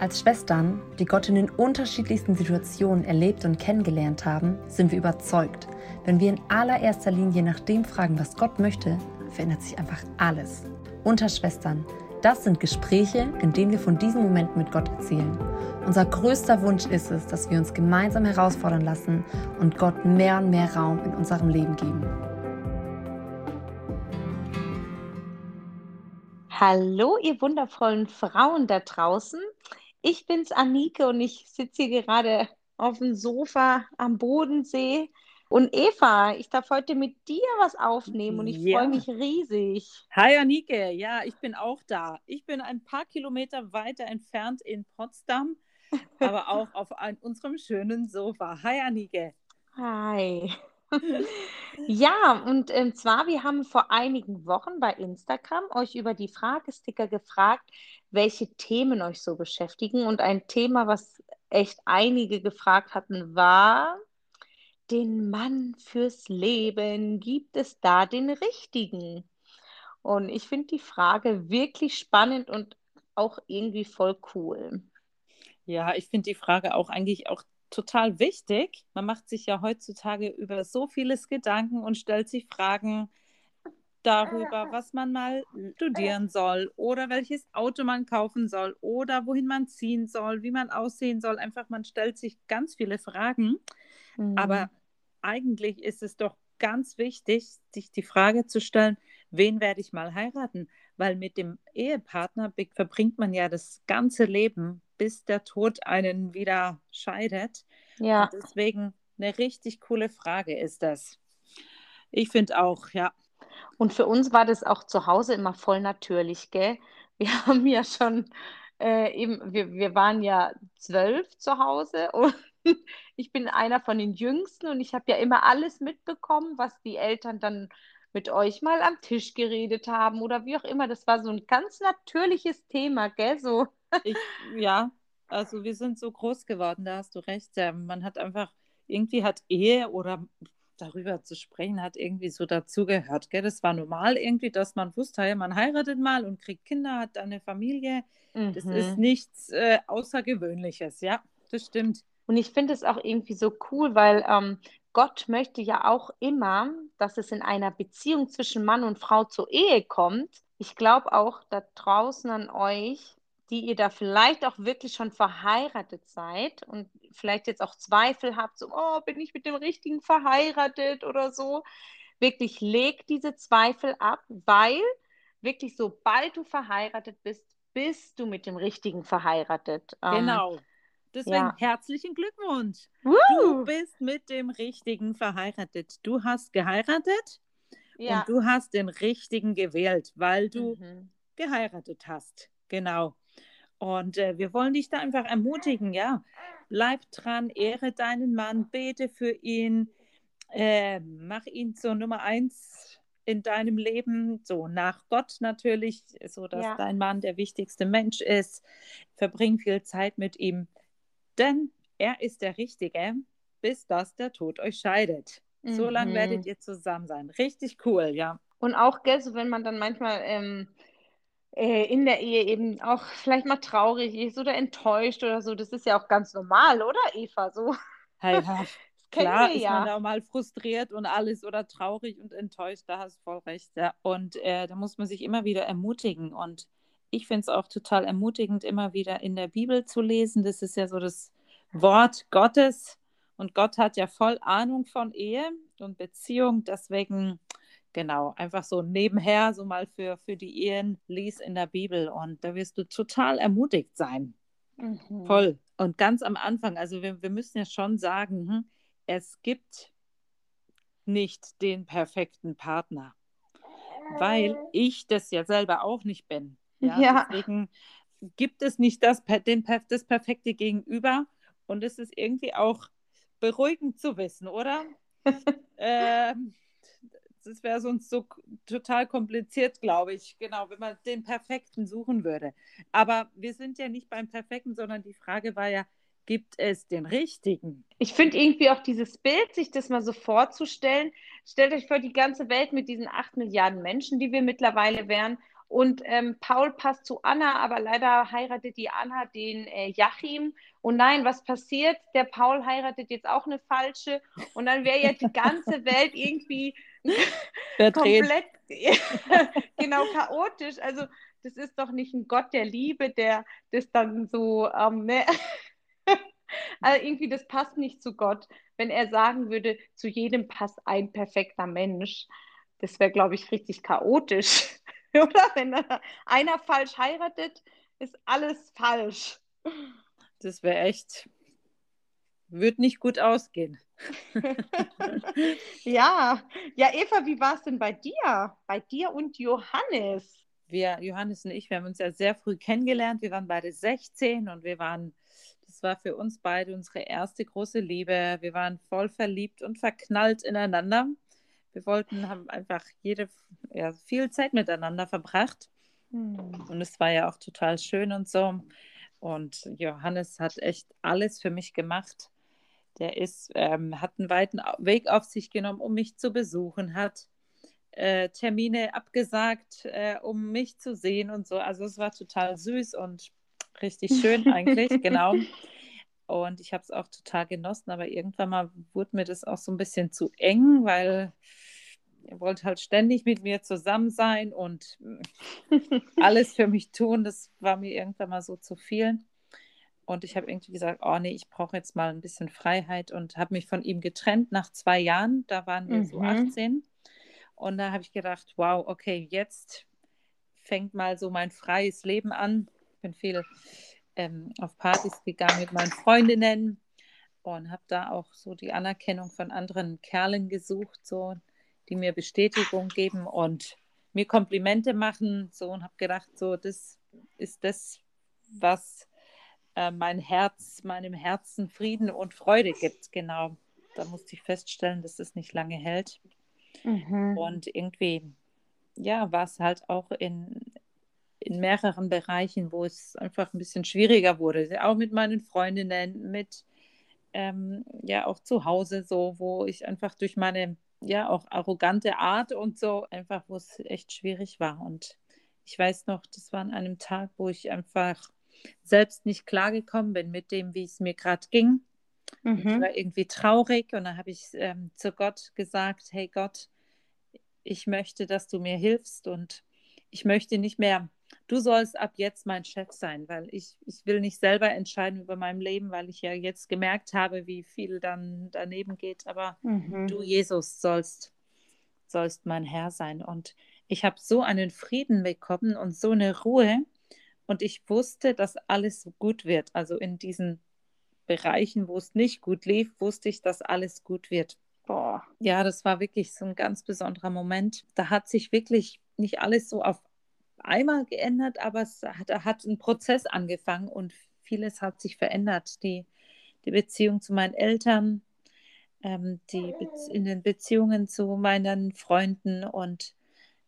Als Schwestern, die Gott in den unterschiedlichsten Situationen erlebt und kennengelernt haben, sind wir überzeugt, wenn wir in allererster Linie nach dem fragen, was Gott möchte, verändert sich einfach alles. Unter Schwestern, das sind Gespräche, in denen wir von diesen Momenten mit Gott erzählen. Unser größter Wunsch ist es, dass wir uns gemeinsam herausfordern lassen und Gott mehr und mehr Raum in unserem Leben geben. Hallo, ihr wundervollen Frauen da draußen. Ich bin's Anike und ich sitze hier gerade auf dem Sofa am Bodensee. Und Eva, ich darf heute mit dir was aufnehmen und ich ja. freue mich riesig. Hi Anike, ja, ich bin auch da. Ich bin ein paar Kilometer weiter entfernt in Potsdam, aber auch auf ein, unserem schönen Sofa. Hi Anike. Hi. Ja, und ähm, zwar, wir haben vor einigen Wochen bei Instagram euch über die Fragesticker gefragt, welche Themen euch so beschäftigen. Und ein Thema, was echt einige gefragt hatten, war den Mann fürs Leben. Gibt es da den richtigen? Und ich finde die Frage wirklich spannend und auch irgendwie voll cool. Ja, ich finde die Frage auch eigentlich auch total wichtig. Man macht sich ja heutzutage über so vieles Gedanken und stellt sich Fragen darüber, was man mal studieren soll oder welches Auto man kaufen soll oder wohin man ziehen soll, wie man aussehen soll. Einfach, man stellt sich ganz viele Fragen. Mhm. Aber eigentlich ist es doch ganz wichtig, sich die Frage zu stellen, wen werde ich mal heiraten? Weil mit dem Ehepartner verbringt man ja das ganze Leben bis der Tod einen wieder scheidet. Ja. Und deswegen eine richtig coole Frage ist das. Ich finde auch, ja. Und für uns war das auch zu Hause immer voll natürlich, gell? Wir haben ja schon äh, eben, wir, wir waren ja zwölf zu Hause und ich bin einer von den Jüngsten und ich habe ja immer alles mitbekommen, was die Eltern dann mit euch mal am Tisch geredet haben oder wie auch immer. Das war so ein ganz natürliches Thema, gell? So ich, ja, also wir sind so groß geworden, da hast du recht. Man hat einfach, irgendwie hat Ehe oder darüber zu sprechen, hat irgendwie so dazugehört. Das war normal irgendwie, dass man wusste, man heiratet mal und kriegt Kinder, hat eine Familie. Mhm. Das ist nichts äh, Außergewöhnliches, ja, das stimmt. Und ich finde es auch irgendwie so cool, weil ähm, Gott möchte ja auch immer, dass es in einer Beziehung zwischen Mann und Frau zur Ehe kommt. Ich glaube auch da draußen an euch, die ihr da vielleicht auch wirklich schon verheiratet seid und vielleicht jetzt auch Zweifel habt, so, oh, bin ich mit dem Richtigen verheiratet oder so, wirklich legt diese Zweifel ab, weil wirklich sobald du verheiratet bist, bist du mit dem Richtigen verheiratet. Ähm, genau. Deswegen ja. herzlichen Glückwunsch. Woo! Du bist mit dem Richtigen verheiratet. Du hast geheiratet ja. und du hast den Richtigen gewählt, weil du mhm. geheiratet hast. Genau. Und äh, wir wollen dich da einfach ermutigen, ja. Bleib dran, ehre deinen Mann, bete für ihn, äh, mach ihn zur Nummer eins in deinem Leben, so nach Gott natürlich, so dass ja. dein Mann der wichtigste Mensch ist. Verbring viel Zeit mit ihm, denn er ist der Richtige, bis dass der Tod euch scheidet. Mhm. So lange werdet ihr zusammen sein. Richtig cool, ja. Und auch, gell, so wenn man dann manchmal ähm, äh, in der Ehe eben auch vielleicht mal traurig ist oder enttäuscht oder so. Das ist ja auch ganz normal, oder Eva? So. Hey, ja. Klar ist ja. man da mal frustriert und alles oder traurig und enttäuscht, da hast du voll recht. Ja. Und äh, da muss man sich immer wieder ermutigen. Und ich finde es auch total ermutigend, immer wieder in der Bibel zu lesen. Das ist ja so das Wort Gottes. Und Gott hat ja voll Ahnung von Ehe und Beziehung. Deswegen Genau, einfach so nebenher, so mal für, für die Ehen, lies in der Bibel und da wirst du total ermutigt sein. Mhm. Voll. Und ganz am Anfang, also wir, wir müssen ja schon sagen, hm, es gibt nicht den perfekten Partner, weil ich das ja selber auch nicht bin. Ja, ja. Deswegen gibt es nicht das, den, das perfekte Gegenüber und es ist irgendwie auch beruhigend zu wissen, oder? ähm, das wäre sonst so total kompliziert, glaube ich. Genau, wenn man den Perfekten suchen würde. Aber wir sind ja nicht beim Perfekten, sondern die Frage war ja, gibt es den Richtigen? Ich finde irgendwie auch dieses Bild, sich das mal so vorzustellen. Stellt euch vor, die ganze Welt mit diesen acht Milliarden Menschen, die wir mittlerweile wären. und ähm, Paul passt zu Anna, aber leider heiratet die Anna den äh, Jachim. Und nein, was passiert? Der Paul heiratet jetzt auch eine falsche und dann wäre ja die ganze Welt irgendwie komplett genau chaotisch. Also das ist doch nicht ein Gott der Liebe, der das dann so, ähm, ne? also irgendwie das passt nicht zu Gott. Wenn er sagen würde, zu jedem passt ein perfekter Mensch, das wäre, glaube ich, richtig chaotisch. Oder wenn einer falsch heiratet, ist alles falsch. Das wäre echt, würde nicht gut ausgehen. ja, ja, Eva, wie war es denn bei dir? Bei dir und Johannes? Wir, Johannes und ich, wir haben uns ja sehr früh kennengelernt. Wir waren beide 16 und wir waren, das war für uns beide unsere erste große Liebe. Wir waren voll verliebt und verknallt ineinander. Wir wollten, haben einfach jede, ja, viel Zeit miteinander verbracht. Hm. Und es war ja auch total schön und so. Und Johannes hat echt alles für mich gemacht. Der ist, ähm, hat einen weiten Weg auf sich genommen, um mich zu besuchen, hat äh, Termine abgesagt, äh, um mich zu sehen und so. Also es war total süß und richtig schön eigentlich, genau. Und ich habe es auch total genossen, aber irgendwann mal wurde mir das auch so ein bisschen zu eng, weil er wollte halt ständig mit mir zusammen sein und alles für mich tun. Das war mir irgendwann mal so zu viel. Und ich habe irgendwie gesagt, oh nee, ich brauche jetzt mal ein bisschen Freiheit und habe mich von ihm getrennt nach zwei Jahren. Da waren wir mhm. so 18. Und da habe ich gedacht, wow, okay, jetzt fängt mal so mein freies Leben an. Ich bin viel ähm, auf Partys gegangen mit meinen Freundinnen und habe da auch so die Anerkennung von anderen Kerlen gesucht, so die mir Bestätigung geben und mir Komplimente machen, so und habe gedacht, so das ist das, was äh, mein Herz, meinem Herzen Frieden und Freude gibt. Genau. Da musste ich feststellen, dass es nicht lange hält. Mhm. Und irgendwie, ja, war es halt auch in, in mehreren Bereichen, wo es einfach ein bisschen schwieriger wurde. Auch mit meinen Freundinnen, mit ähm, ja auch zu Hause so, wo ich einfach durch meine ja auch arrogante Art und so einfach, wo es echt schwierig war. Und ich weiß noch, das war an einem Tag, wo ich einfach selbst nicht klargekommen bin mit dem, wie es mir gerade ging. Mhm. Ich war irgendwie traurig und dann habe ich ähm, zu Gott gesagt, hey Gott, ich möchte, dass du mir hilfst und ich möchte nicht mehr, du sollst ab jetzt mein Chef sein, weil ich, ich will nicht selber entscheiden über mein Leben, weil ich ja jetzt gemerkt habe, wie viel dann daneben geht, aber mhm. du, Jesus, sollst, sollst mein Herr sein. Und ich habe so einen Frieden bekommen und so eine Ruhe und ich wusste, dass alles gut wird. Also in diesen Bereichen, wo es nicht gut lief, wusste ich, dass alles gut wird. Boah, ja, das war wirklich so ein ganz besonderer Moment. Da hat sich wirklich nicht alles so auf einmal geändert, aber es hat, hat ein Prozess angefangen und vieles hat sich verändert. Die, die Beziehung zu meinen Eltern, ähm, die Be in den Beziehungen zu meinen Freunden und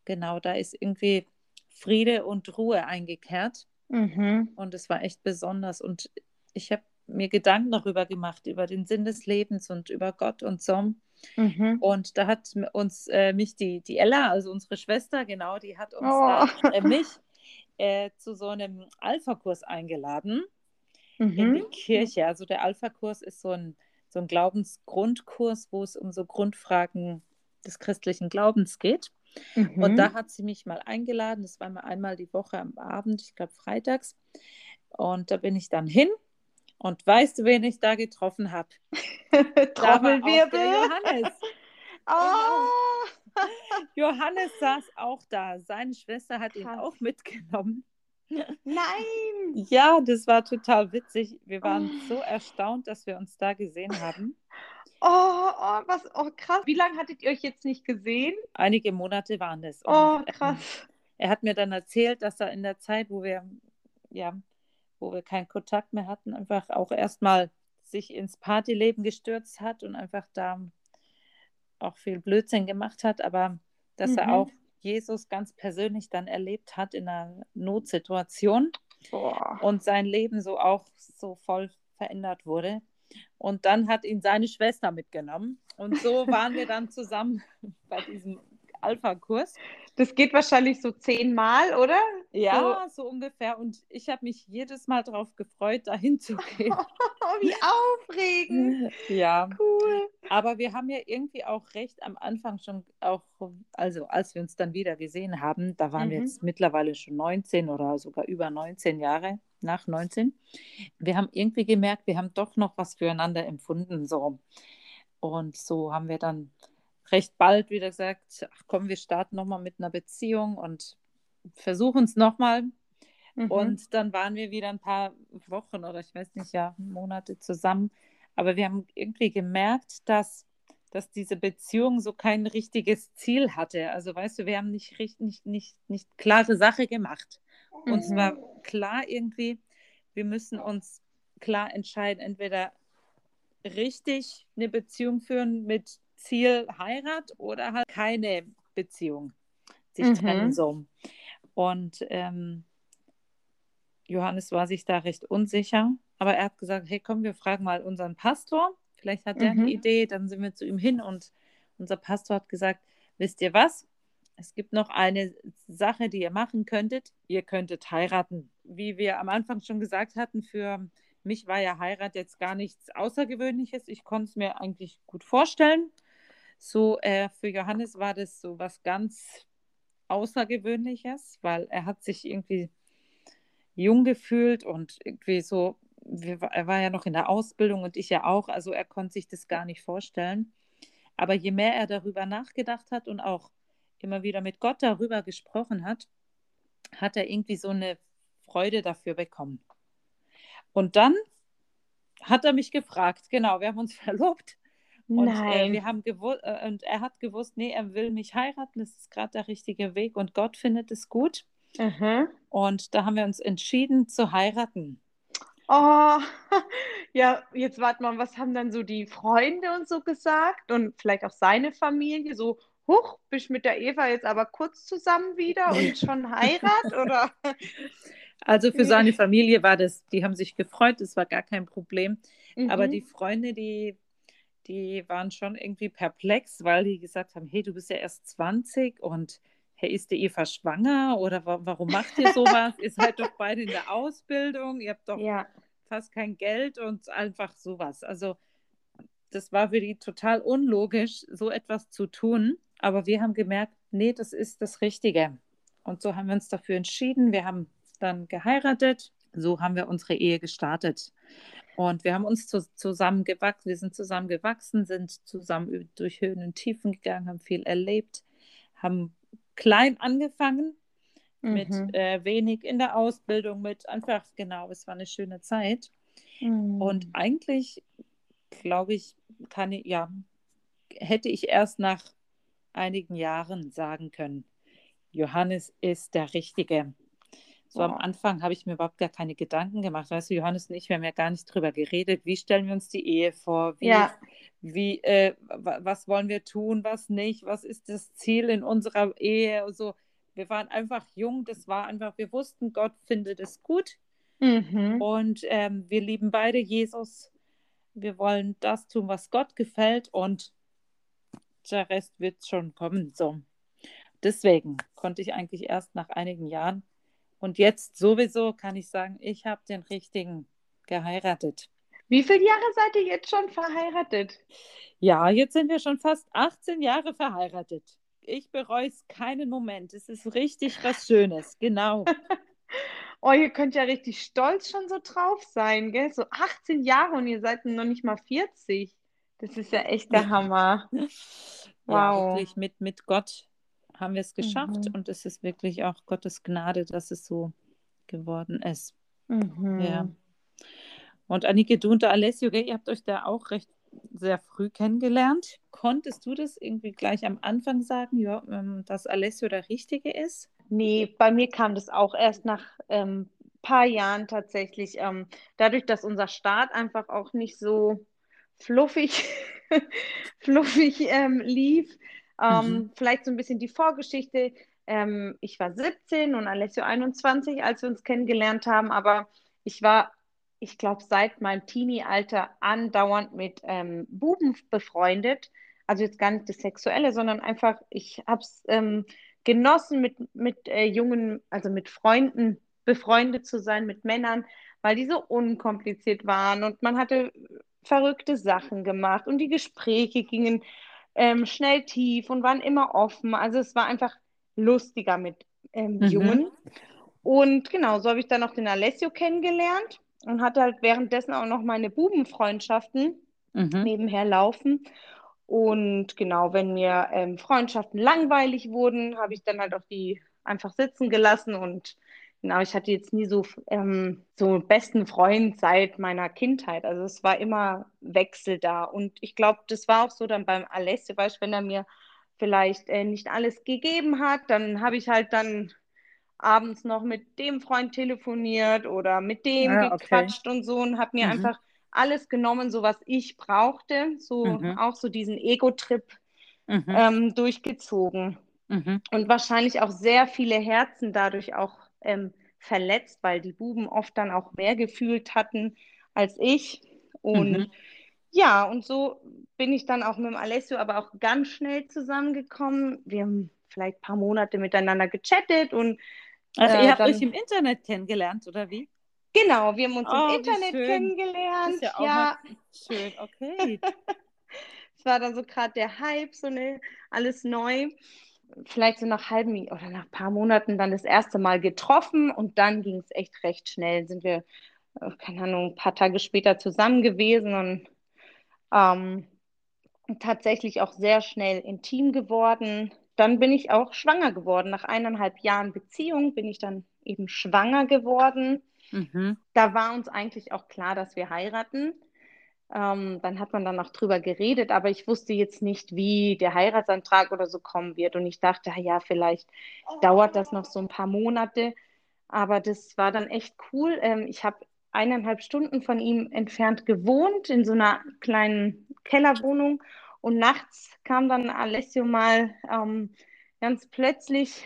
genau, da ist irgendwie Friede und Ruhe eingekehrt. Mhm. Und es war echt besonders. Und ich habe mir Gedanken darüber gemacht, über den Sinn des Lebens und über Gott und so. Mhm. Und da hat uns äh, mich die, die Ella, also unsere Schwester, genau, die hat uns oh. da, äh, mich äh, zu so einem Alpha-Kurs eingeladen mhm. in die Kirche. Also der Alpha-Kurs ist so ein, so ein Glaubensgrundkurs, wo es um so Grundfragen des christlichen Glaubens geht. Mhm. Und da hat sie mich mal eingeladen. Das war mal einmal die Woche am Abend, ich glaube freitags. Und da bin ich dann hin und weißt du, wen ich da getroffen habe? Trommelwirbel. Johannes. oh. Johannes saß auch da. Seine Schwester hat ihn auch mitgenommen. Nein! Ja, das war total witzig. Wir waren oh. so erstaunt, dass wir uns da gesehen haben. Oh, oh, was, oh, krass. Wie lange hattet ihr euch jetzt nicht gesehen? Einige Monate waren es. oh, krass. Er hat mir dann erzählt, dass er in der Zeit, wo wir ja wo wir keinen Kontakt mehr hatten, einfach auch erstmal sich ins Partyleben gestürzt hat und einfach da auch viel Blödsinn gemacht hat, aber dass mhm. er auch Jesus ganz persönlich dann erlebt hat in einer Notsituation Boah. und sein Leben so auch so voll verändert wurde. Und dann hat ihn seine Schwester mitgenommen. Und so waren wir dann zusammen bei diesem Alpha-Kurs. Das geht wahrscheinlich so zehnmal, oder? Ja, so, so ungefähr. Und ich habe mich jedes Mal darauf gefreut, dahin zu gehen. Wie aufregend. Ja. Cool. Aber wir haben ja irgendwie auch recht am Anfang schon auch, also als wir uns dann wieder gesehen haben, da waren mhm. wir jetzt mittlerweile schon 19 oder sogar über 19 Jahre, nach 19. Wir haben irgendwie gemerkt, wir haben doch noch was füreinander empfunden. So. Und so haben wir dann recht bald wieder gesagt, ach komm, wir starten nochmal mit einer Beziehung und versuchen es nochmal. Mhm. Und dann waren wir wieder ein paar Wochen oder ich weiß nicht, ja, Monate zusammen. Aber wir haben irgendwie gemerkt, dass, dass diese Beziehung so kein richtiges Ziel hatte. Also weißt du, wir haben nicht, nicht, nicht, nicht, nicht klare Sache gemacht. Mhm. Uns war klar irgendwie, wir müssen uns klar entscheiden, entweder richtig eine Beziehung führen mit Ziel Heirat oder halt keine Beziehung, sich mhm. trennen so. Und ähm, Johannes war sich da recht unsicher, aber er hat gesagt, hey komm, wir fragen mal unseren Pastor, vielleicht hat der mhm. eine Idee, dann sind wir zu ihm hin und unser Pastor hat gesagt, wisst ihr was? Es gibt noch eine Sache, die ihr machen könntet. Ihr könntet heiraten. Wie wir am Anfang schon gesagt hatten, für mich war ja Heirat jetzt gar nichts Außergewöhnliches. Ich konnte es mir eigentlich gut vorstellen. So, äh, für Johannes war das so was ganz Außergewöhnliches, weil er hat sich irgendwie jung gefühlt und irgendwie so, er war ja noch in der Ausbildung und ich ja auch, also er konnte sich das gar nicht vorstellen. Aber je mehr er darüber nachgedacht hat und auch immer wieder mit Gott darüber gesprochen hat, hat er irgendwie so eine Freude dafür bekommen. Und dann hat er mich gefragt, genau, wir haben uns verlobt und äh, wir haben äh, und er hat gewusst, nee, er will mich heiraten, das ist gerade der richtige Weg und Gott findet es gut. Mhm. Und da haben wir uns entschieden zu heiraten. Oh, ja, jetzt warte mal, was haben dann so die Freunde und so gesagt und vielleicht auch seine Familie? So, huch, bist mit der Eva jetzt aber kurz zusammen wieder und schon Heirat oder? Also für seine Familie war das, die haben sich gefreut, das war gar kein Problem. Mhm. Aber die Freunde, die die waren schon irgendwie perplex, weil die gesagt haben, hey, du bist ja erst 20 und hey, ist die Eva schwanger oder wa warum macht ihr sowas? ihr seid doch beide in der Ausbildung, ihr habt doch ja. fast kein Geld und einfach sowas. Also das war für die total unlogisch, so etwas zu tun. Aber wir haben gemerkt, nee, das ist das Richtige. Und so haben wir uns dafür entschieden. Wir haben dann geheiratet. So haben wir unsere Ehe gestartet. Und wir haben uns zu, zusammen gewachsen, wir sind zusammen gewachsen, sind zusammen durch Höhen und Tiefen gegangen, haben viel erlebt, haben klein angefangen, mhm. mit äh, wenig in der Ausbildung, mit einfach, genau, es war eine schöne Zeit. Mhm. Und eigentlich, glaube ich, kann ich, ja, hätte ich erst nach einigen Jahren sagen können, Johannes ist der Richtige. So am Anfang habe ich mir überhaupt gar keine Gedanken gemacht. Weißt du, Johannes und ich, wir haben ja gar nicht drüber geredet. Wie stellen wir uns die Ehe vor? Wie, ja. wie, äh, was wollen wir tun, was nicht? Was ist das Ziel in unserer Ehe? So, wir waren einfach jung. Das war einfach, wir wussten, Gott findet es gut. Mhm. Und ähm, wir lieben beide Jesus. Wir wollen das tun, was Gott gefällt. Und der Rest wird schon kommen. So. Deswegen konnte ich eigentlich erst nach einigen Jahren und jetzt sowieso kann ich sagen, ich habe den richtigen geheiratet. Wie viele Jahre seid ihr jetzt schon verheiratet? Ja, jetzt sind wir schon fast 18 Jahre verheiratet. Ich bereue es keinen Moment. Es ist richtig was Schönes, genau. oh, ihr könnt ja richtig stolz schon so drauf sein, gell? So 18 Jahre und ihr seid noch nicht mal 40. Das ist ja echt der Hammer. Wow. Ja, wirklich mit, mit Gott haben wir es geschafft mhm. und es ist wirklich auch Gottes Gnade, dass es so geworden ist. Mhm. Ja. Und Annike, du und der Alessio, ihr habt euch da auch recht sehr früh kennengelernt. Konntest du das irgendwie gleich am Anfang sagen, ja, ähm, dass Alessio der Richtige ist? Nee, bei mir kam das auch erst nach ein ähm, paar Jahren tatsächlich. Ähm, dadurch, dass unser Start einfach auch nicht so fluffig, fluffig ähm, lief, ähm, mhm. Vielleicht so ein bisschen die Vorgeschichte. Ähm, ich war 17 und Alessio 21, als wir uns kennengelernt haben, aber ich war, ich glaube, seit meinem Teenie-Alter andauernd mit ähm, Buben befreundet. Also jetzt gar nicht das Sexuelle, sondern einfach, ich habe es ähm, genossen, mit, mit äh, jungen, also mit Freunden befreundet zu sein, mit Männern, weil die so unkompliziert waren und man hatte verrückte Sachen gemacht und die Gespräche gingen ähm, schnell tief und waren immer offen. Also es war einfach lustiger mit ähm, mhm. Jungen. Und genau, so habe ich dann noch den Alessio kennengelernt und hatte halt währenddessen auch noch meine Bubenfreundschaften mhm. nebenher laufen. Und genau, wenn mir ähm, Freundschaften langweilig wurden, habe ich dann halt auch die einfach sitzen gelassen und genau, ich hatte jetzt nie so ähm, so einen besten Freund seit meiner Kindheit. Also es war immer Wechsel da. Und ich glaube, das war auch so dann beim Alessio, weißt wenn er mir vielleicht äh, nicht alles gegeben hat, dann habe ich halt dann abends noch mit dem Freund telefoniert oder mit dem ah, gequatscht okay. und so und habe mir mhm. einfach alles genommen, so was ich brauchte, so mhm. auch so diesen Ego-Trip mhm. ähm, durchgezogen. Mhm. Und wahrscheinlich auch sehr viele Herzen dadurch auch ähm, verletzt, weil die Buben oft dann auch mehr gefühlt hatten als ich. Und mhm. ja, und so bin ich dann auch mit dem Alessio aber auch ganz schnell zusammengekommen. Wir haben vielleicht ein paar Monate miteinander gechattet und also äh, ihr habt dann... euch im Internet kennengelernt, oder wie? Genau, wir haben uns oh, im Internet kennengelernt. Das ist ja, auch ja. schön, okay. Es war dann so gerade der Hype, so ne, alles neu. Vielleicht so nach halben oder nach ein paar Monaten dann das erste Mal getroffen und dann ging es echt recht schnell. Sind wir, äh, keine Ahnung, ein paar Tage später zusammen gewesen und ähm, tatsächlich auch sehr schnell intim geworden. Dann bin ich auch schwanger geworden. Nach eineinhalb Jahren Beziehung bin ich dann eben schwanger geworden. Mhm. Da war uns eigentlich auch klar, dass wir heiraten. Ähm, dann hat man dann auch drüber geredet, aber ich wusste jetzt nicht, wie der Heiratsantrag oder so kommen wird. Und ich dachte, ja, vielleicht dauert das noch so ein paar Monate. Aber das war dann echt cool. Ähm, ich habe eineinhalb Stunden von ihm entfernt gewohnt, in so einer kleinen Kellerwohnung. Und nachts kam dann Alessio mal ähm, ganz plötzlich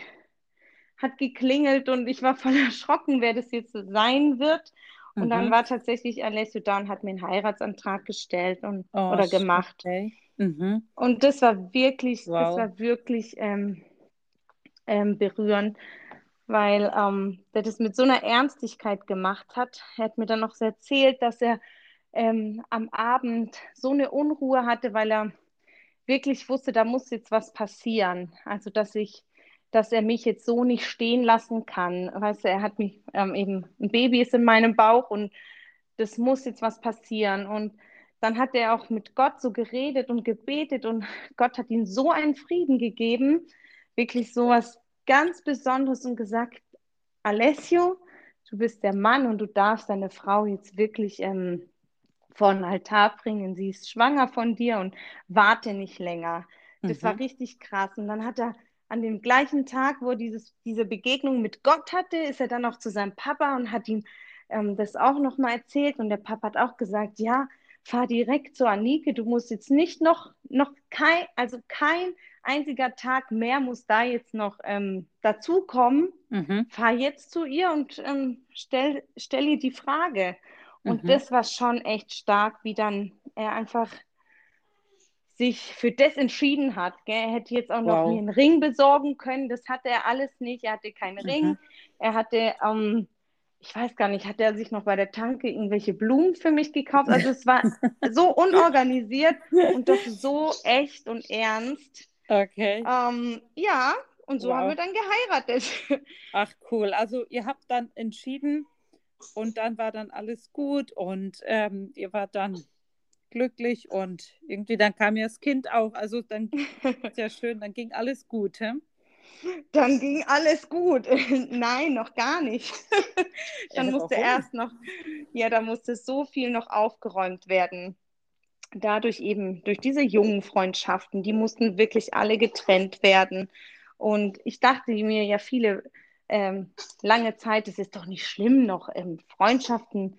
hat geklingelt und ich war voll erschrocken, wer das jetzt sein wird. Und mhm. dann war tatsächlich Alessio da und hat mir einen Heiratsantrag gestellt und, oh, oder gemacht. Okay. Mhm. Und das war wirklich, wow. das war wirklich ähm, ähm, berührend, weil ähm, der das mit so einer Ernstigkeit gemacht hat. Er hat mir dann noch so erzählt, dass er ähm, am Abend so eine Unruhe hatte, weil er wirklich wusste, da muss jetzt was passieren. Also dass ich dass er mich jetzt so nicht stehen lassen kann. Weißt du, er hat mich ähm, eben, ein Baby ist in meinem Bauch und das muss jetzt was passieren. Und dann hat er auch mit Gott so geredet und gebetet und Gott hat ihm so einen Frieden gegeben, wirklich so was ganz Besonderes und gesagt, Alessio, du bist der Mann und du darfst deine Frau jetzt wirklich ähm, vor den Altar bringen. Sie ist schwanger von dir und warte nicht länger. Das mhm. war richtig krass. Und dann hat er an dem gleichen Tag, wo er dieses, diese Begegnung mit Gott hatte, ist er dann auch zu seinem Papa und hat ihm ähm, das auch nochmal erzählt. Und der Papa hat auch gesagt, ja, fahr direkt zu Anike, du musst jetzt nicht noch, noch kein, also kein einziger Tag mehr muss da jetzt noch ähm, dazukommen. Mhm. Fahr jetzt zu ihr und ähm, stell, stell ihr die Frage. Und mhm. das war schon echt stark, wie dann er einfach sich für das entschieden hat. Gell? Er hätte jetzt auch noch wow. einen Ring besorgen können. Das hatte er alles nicht. Er hatte keinen mhm. Ring. Er hatte, ähm, ich weiß gar nicht, hat er sich noch bei der Tanke irgendwelche Blumen für mich gekauft? Also es war so unorganisiert und doch so echt und ernst. Okay. Ähm, ja, und so wow. haben wir dann geheiratet. Ach cool. Also ihr habt dann entschieden und dann war dann alles gut und ähm, ihr wart dann glücklich und irgendwie dann kam ja das Kind auch. Also dann sehr schön, dann ging alles gut. He? Dann ging alles gut. Nein, noch gar nicht. dann ja, musste erst noch, ja, da musste so viel noch aufgeräumt werden. Dadurch eben, durch diese jungen Freundschaften, die mussten wirklich alle getrennt werden. Und ich dachte mir ja viele ähm, lange Zeit, es ist doch nicht schlimm, noch ähm, Freundschaften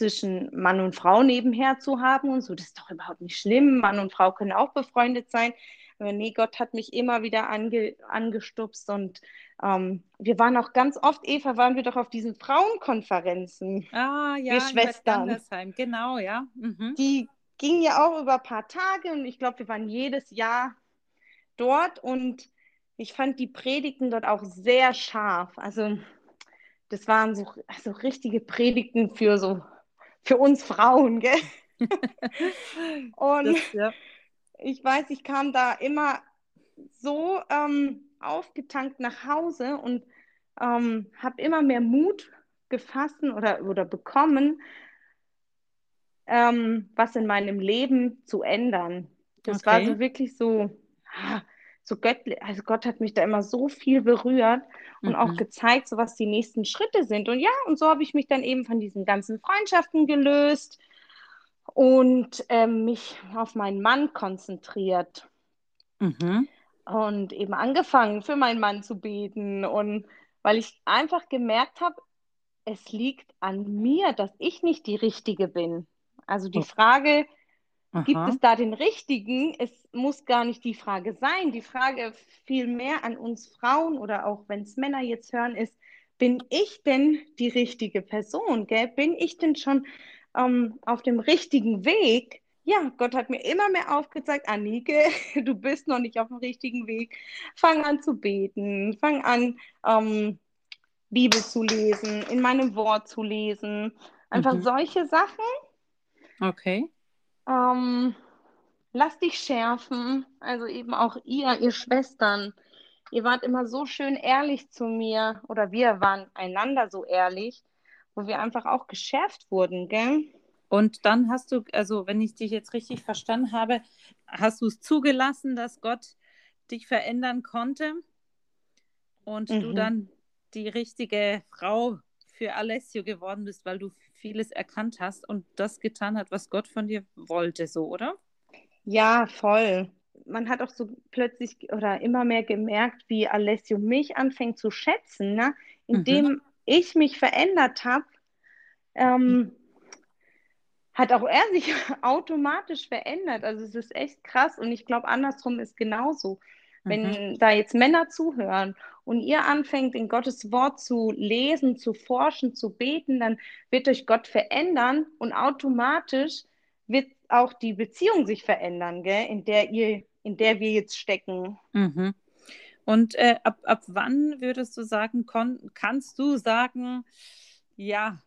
zwischen Mann und Frau nebenher zu haben und so. Das ist doch überhaupt nicht schlimm. Mann und Frau können auch befreundet sein. Aber nee, Gott hat mich immer wieder ange, angestupst und ähm, wir waren auch ganz oft, Eva, waren wir doch auf diesen Frauenkonferenzen. Ah, ja, wir Schwestern. Genau, ja. Mhm. Die gingen ja auch über ein paar Tage und ich glaube, wir waren jedes Jahr dort und ich fand die Predigten dort auch sehr scharf. Also das waren so also richtige Predigten für so für uns Frauen, gell? Und das, ja. ich weiß, ich kam da immer so ähm, aufgetankt nach Hause und ähm, habe immer mehr Mut gefasst oder, oder bekommen, ähm, was in meinem Leben zu ändern. Das okay. war so wirklich so, so göttlich. Also Gott hat mich da immer so viel berührt und mhm. auch gezeigt, so was die nächsten Schritte sind. Und ja, und so habe ich mich dann eben von diesen ganzen Freundschaften gelöst und ähm, mich auf meinen Mann konzentriert. Mhm. Und eben angefangen, für meinen Mann zu beten. Und weil ich einfach gemerkt habe, es liegt an mir, dass ich nicht die Richtige bin. Also die oh. Frage, Aha. gibt es da den Richtigen? Es muss gar nicht die Frage sein. Die Frage viel mehr an uns Frauen oder auch wenn es Männer jetzt hören, ist, bin ich denn die richtige Person? Gell? Bin ich denn schon ähm, auf dem richtigen Weg? Ja, Gott hat mir immer mehr aufgezeigt, Annike, du bist noch nicht auf dem richtigen Weg. Fang an zu beten, fang an, ähm, Bibel zu lesen, in meinem Wort zu lesen. Einfach mhm. solche Sachen. Okay. Ähm, lass dich schärfen. Also eben auch ihr, ihr Schwestern. Ihr wart immer so schön ehrlich zu mir oder wir waren einander so ehrlich, wo wir einfach auch geschärft wurden, gell? Und dann hast du, also wenn ich dich jetzt richtig verstanden habe, hast du es zugelassen, dass Gott dich verändern konnte und mhm. du dann die richtige Frau für Alessio geworden bist, weil du vieles erkannt hast und das getan hat, was Gott von dir wollte, so, oder? Ja, voll. Man hat auch so plötzlich oder immer mehr gemerkt, wie Alessio mich anfängt zu schätzen, ne? indem mhm. ich mich verändert habe. Ähm, hat auch er sich automatisch verändert. Also es ist echt krass und ich glaube, andersrum ist genauso. Wenn mhm. da jetzt Männer zuhören und ihr anfängt, in Gottes Wort zu lesen, zu forschen, zu beten, dann wird euch Gott verändern und automatisch wird auch die Beziehung sich verändern, gell, in der ihr, in der wir jetzt stecken. Mhm. Und äh, ab, ab wann würdest du sagen, kannst du sagen, ja,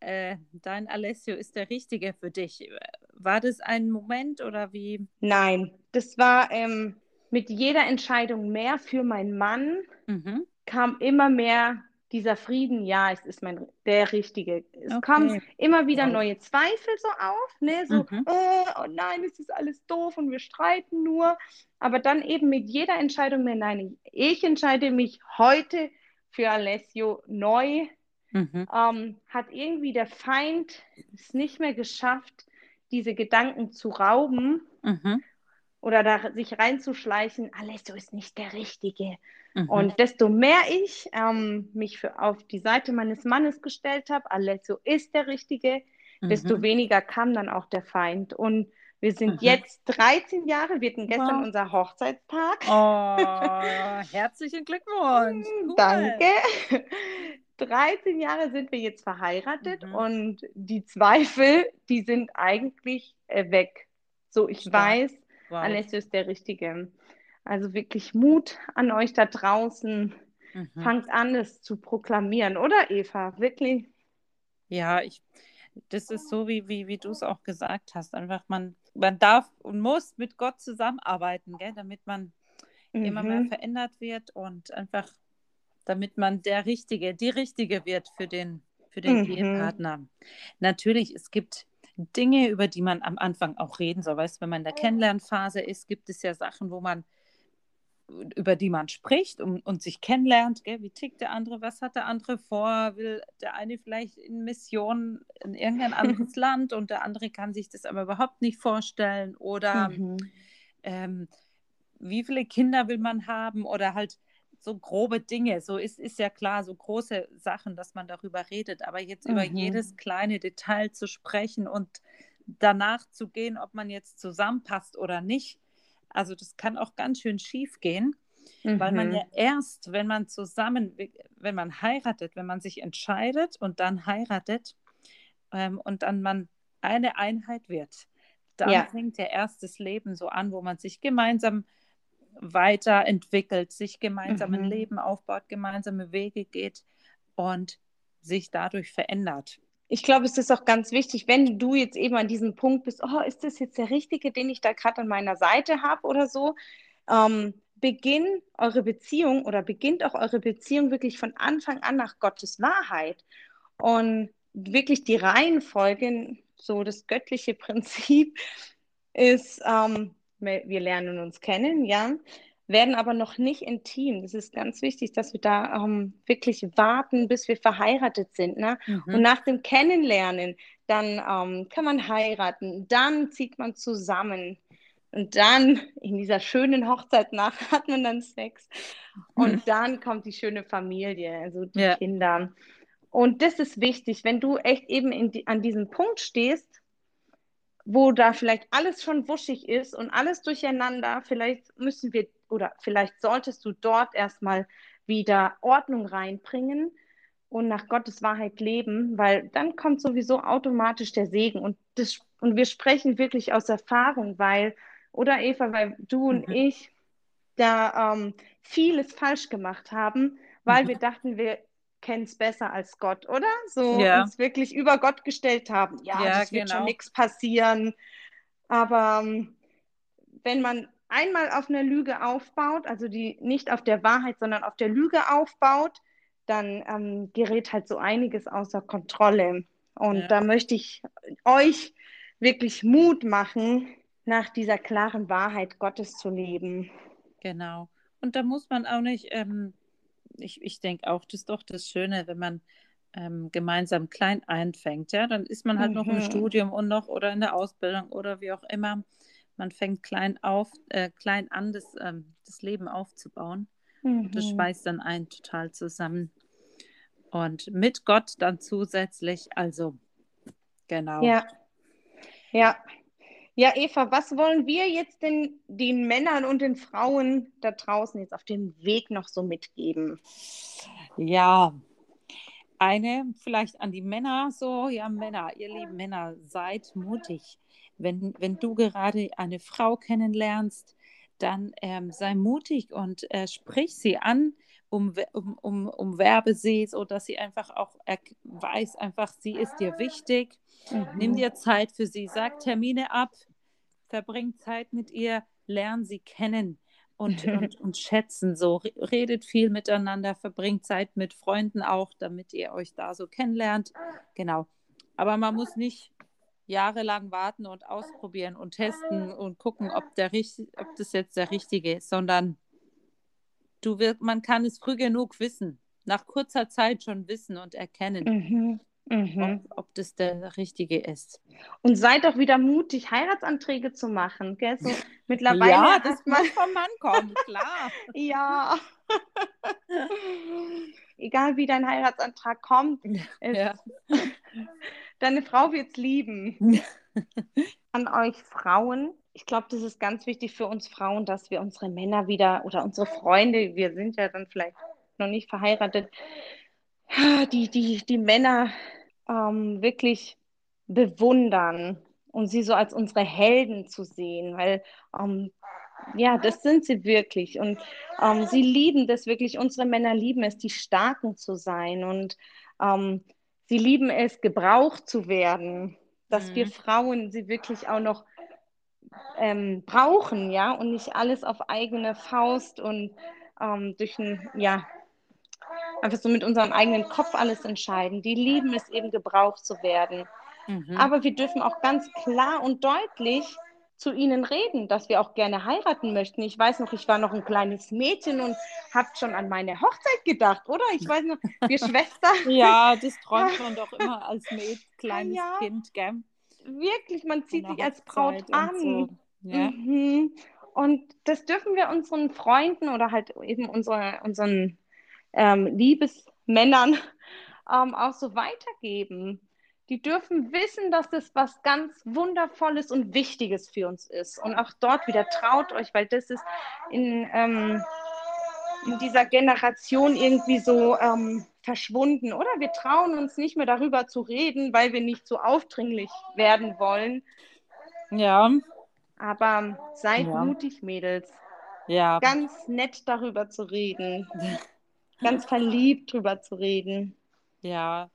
äh, dein Alessio ist der Richtige für dich? War das ein Moment oder wie? Nein, das war ähm, mit jeder Entscheidung mehr für meinen Mann mhm. kam immer mehr dieser Frieden, ja, es ist mein der Richtige. Es okay. kamen immer wieder neue Zweifel so auf, ne, so, mhm. oh, oh nein, es ist alles doof und wir streiten nur. Aber dann eben mit jeder Entscheidung mehr, nein, ich entscheide mich heute für Alessio neu. Mhm. Ähm, hat irgendwie der Feind es nicht mehr geschafft, diese Gedanken zu rauben. Mhm oder da sich reinzuschleichen, Alessio ist nicht der Richtige. Mhm. Und desto mehr ich ähm, mich für, auf die Seite meines Mannes gestellt habe, Alessio ist der Richtige, mhm. desto weniger kam dann auch der Feind. Und wir sind mhm. jetzt 13 Jahre, wir hatten gestern wow. unser Hochzeitstag. Oh, herzlichen Glückwunsch. Cool. Danke. 13 Jahre sind wir jetzt verheiratet mhm. und die Zweifel, die sind eigentlich äh, weg. So, ich Stark. weiß, Wow. Alessio ist der Richtige. Also wirklich Mut an euch da draußen. Mhm. Fangt an, es zu proklamieren, oder Eva? Wirklich? Ja, ich, das ist so, wie, wie, wie du es auch gesagt hast. Einfach, man, man darf und muss mit Gott zusammenarbeiten, gell? damit man mhm. immer mehr mhm. verändert wird und einfach, damit man der Richtige, die Richtige wird für den, für den mhm. Ehepartner. Natürlich, es gibt Dinge, über die man am Anfang auch reden soll. Weißt wenn man in der Kennenlernphase ist, gibt es ja Sachen, wo man über die man spricht und, und sich kennenlernt, gell? wie tickt der andere, was hat der andere vor, will der eine vielleicht in Mission in irgendein anderes Land und der andere kann sich das aber überhaupt nicht vorstellen oder mhm. ähm, wie viele Kinder will man haben oder halt so grobe Dinge. So ist, ist ja klar, so große Sachen, dass man darüber redet. Aber jetzt mhm. über jedes kleine Detail zu sprechen und danach zu gehen, ob man jetzt zusammenpasst oder nicht, also das kann auch ganz schön schief gehen. Mhm. Weil man ja mhm. erst, wenn man zusammen, wenn man heiratet, wenn man sich entscheidet und dann heiratet ähm, und dann man eine Einheit wird, dann ja. fängt ja erst das Leben so an, wo man sich gemeinsam weiterentwickelt, sich gemeinsam mhm. ein Leben aufbaut, gemeinsame Wege geht und sich dadurch verändert. Ich glaube, es ist auch ganz wichtig, wenn du jetzt eben an diesem Punkt bist, oh, ist das jetzt der Richtige, den ich da gerade an meiner Seite habe oder so, ähm, beginn eure Beziehung oder beginnt auch eure Beziehung wirklich von Anfang an nach Gottes Wahrheit. Und wirklich die Reihenfolge, so das göttliche Prinzip ist, ähm, wir lernen uns kennen, ja, werden aber noch nicht intim. Das ist ganz wichtig, dass wir da ähm, wirklich warten, bis wir verheiratet sind. Ne? Mhm. Und nach dem Kennenlernen, dann ähm, kann man heiraten, dann zieht man zusammen. Und dann in dieser schönen Hochzeitnacht hat man dann Sex. Und mhm. dann kommt die schöne Familie, also die ja. Kinder. Und das ist wichtig, wenn du echt eben die, an diesem Punkt stehst, wo da vielleicht alles schon wuschig ist und alles durcheinander, vielleicht müssen wir oder vielleicht solltest du dort erstmal wieder Ordnung reinbringen und nach Gottes Wahrheit leben, weil dann kommt sowieso automatisch der Segen und das und wir sprechen wirklich aus Erfahrung, weil oder Eva, weil du und mhm. ich da ähm, vieles falsch gemacht haben, weil mhm. wir dachten, wir kennen es besser als Gott, oder? So ja. uns wirklich über Gott gestellt haben. Ja, ja das wird genau. schon nichts passieren. Aber ähm, wenn man einmal auf einer Lüge aufbaut, also die nicht auf der Wahrheit, sondern auf der Lüge aufbaut, dann ähm, gerät halt so einiges außer Kontrolle. Und ja. da möchte ich euch wirklich Mut machen, nach dieser klaren Wahrheit Gottes zu leben. Genau. Und da muss man auch nicht, ähm, ich, ich denke auch, das ist doch das Schöne, wenn man ähm, gemeinsam klein einfängt. Ja, dann ist man halt mhm. noch im mhm. Studium und noch oder in der Ausbildung oder wie auch immer. Man fängt klein auf, äh, klein an, das, ähm, das Leben aufzubauen. Mhm. Das schweißt dann ein total zusammen. Und mit Gott dann zusätzlich, also genau. Ja. Ja. Ja, Eva, was wollen wir jetzt den, den Männern und den Frauen da draußen jetzt auf dem Weg noch so mitgeben? Ja, eine vielleicht an die Männer so, ja Männer, ihr lieben Männer, seid mutig. Wenn, wenn du gerade eine Frau kennenlernst, dann ähm, sei mutig und äh, sprich sie an, um, um, um, umwerbe sie, so dass sie einfach auch weiß, einfach, sie ist dir wichtig. Mhm. Nimm dir Zeit für sie, sag Termine ab, verbring Zeit mit ihr, lern sie kennen und, und, und schätzen. So redet viel miteinander, verbringt Zeit mit Freunden auch, damit ihr euch da so kennenlernt. Genau. Aber man muss nicht jahrelang warten und ausprobieren und testen und gucken, ob, der, ob das jetzt der richtige ist, sondern du wird, man kann es früh genug wissen, nach kurzer Zeit schon wissen und erkennen. Mhm. Mhm. Ob, ob, das der richtige ist. Und seid doch wieder mutig, Heiratsanträge zu machen. Gell? So, mittlerweile ja, das muss vom Mann kommen, klar. ja. Egal wie dein Heiratsantrag kommt, ja. deine Frau wird es lieben. An euch Frauen, ich glaube, das ist ganz wichtig für uns Frauen, dass wir unsere Männer wieder oder unsere Freunde, wir sind ja dann vielleicht noch nicht verheiratet, die, die, die Männer ähm, wirklich bewundern und sie so als unsere Helden zu sehen, weil ähm, ja, das sind sie wirklich. Und ähm, sie lieben das wirklich. Unsere Männer lieben es, die Starken zu sein. Und ähm, sie lieben es, gebraucht zu werden. Dass mhm. wir Frauen sie wirklich auch noch ähm, brauchen, ja, und nicht alles auf eigene Faust und ähm, durch ein, ja, einfach so mit unserem eigenen Kopf alles entscheiden. Die lieben es eben, gebraucht zu werden. Mhm. Aber wir dürfen auch ganz klar und deutlich zu ihnen reden, dass wir auch gerne heiraten möchten. Ich weiß noch, ich war noch ein kleines Mädchen und habe schon an meine Hochzeit gedacht, oder? Ich weiß noch, wir Schwestern. ja, das träumt man doch immer als Mädchen, kleines ja, Kind, gell? Wirklich, man zieht sich als Braut an. So. Ja. Mhm. Und das dürfen wir unseren Freunden oder halt eben unsere, unseren ähm, Liebesmännern ähm, auch so weitergeben. Die dürfen wissen, dass das was ganz Wundervolles und Wichtiges für uns ist. Und auch dort wieder traut euch, weil das ist in, ähm, in dieser Generation irgendwie so ähm, verschwunden. Oder wir trauen uns nicht mehr darüber zu reden, weil wir nicht so aufdringlich werden wollen. Ja. Aber seid ja. mutig, Mädels. ja. ganz nett darüber zu reden. ganz verliebt drüber zu reden. Ja.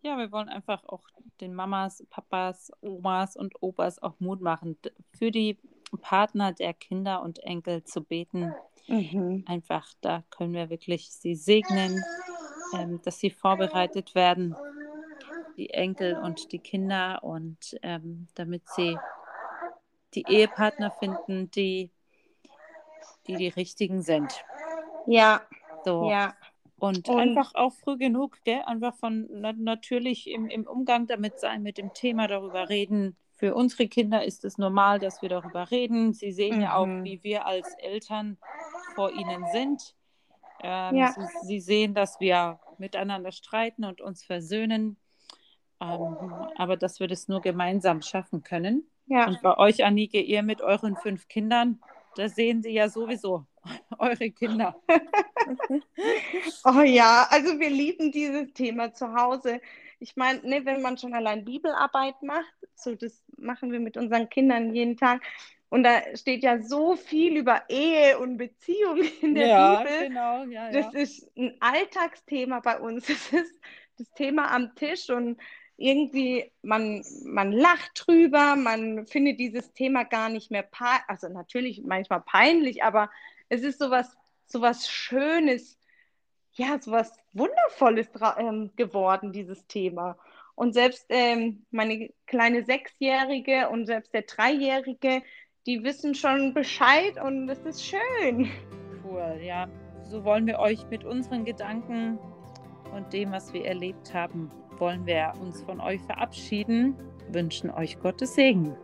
Ja, wir wollen einfach auch den Mamas, Papas, Omas und Opas auch Mut machen, für die Partner der Kinder und Enkel zu beten. Mhm. Einfach, da können wir wirklich sie segnen, ähm, dass sie vorbereitet werden, die Enkel und die Kinder, und ähm, damit sie die Ehepartner finden, die, die die richtigen sind. Ja. So. Ja. Und, und, einfach auch früh genug, gell? einfach von na, natürlich im, im Umgang damit sein, mit dem Thema darüber reden. Für unsere Kinder ist es normal, dass wir darüber reden. Sie sehen mhm. ja auch, mhm. wie wir als Eltern vor ihnen sind. Ähm, ja. sie, sie, sehen, dass wir miteinander streiten und uns versöhnen, ähm, aber dass wir das nur gemeinsam schaffen können. Ja. Und bei euch, Anike, ihr mit euren fünf Kindern, da sehen Sie ja sowieso eure Kinder. oh ja, also wir lieben dieses Thema zu Hause. Ich meine, ne, wenn man schon allein Bibelarbeit macht, so das machen wir mit unseren Kindern jeden Tag. Und da steht ja so viel über Ehe und Beziehung in der ja, Bibel. Genau, ja, das ja. ist ein Alltagsthema bei uns. Das ist das Thema am Tisch und irgendwie, man, man lacht drüber, man findet dieses Thema gar nicht mehr, also natürlich manchmal peinlich, aber es ist sowas, sowas Schönes, ja, sowas Wundervolles ähm, geworden, dieses Thema. Und selbst ähm, meine kleine Sechsjährige und selbst der Dreijährige, die wissen schon Bescheid und es ist schön. Cool, ja. So wollen wir euch mit unseren Gedanken und dem, was wir erlebt haben, wollen wir uns von euch verabschieden, wünschen euch Gottes Segen.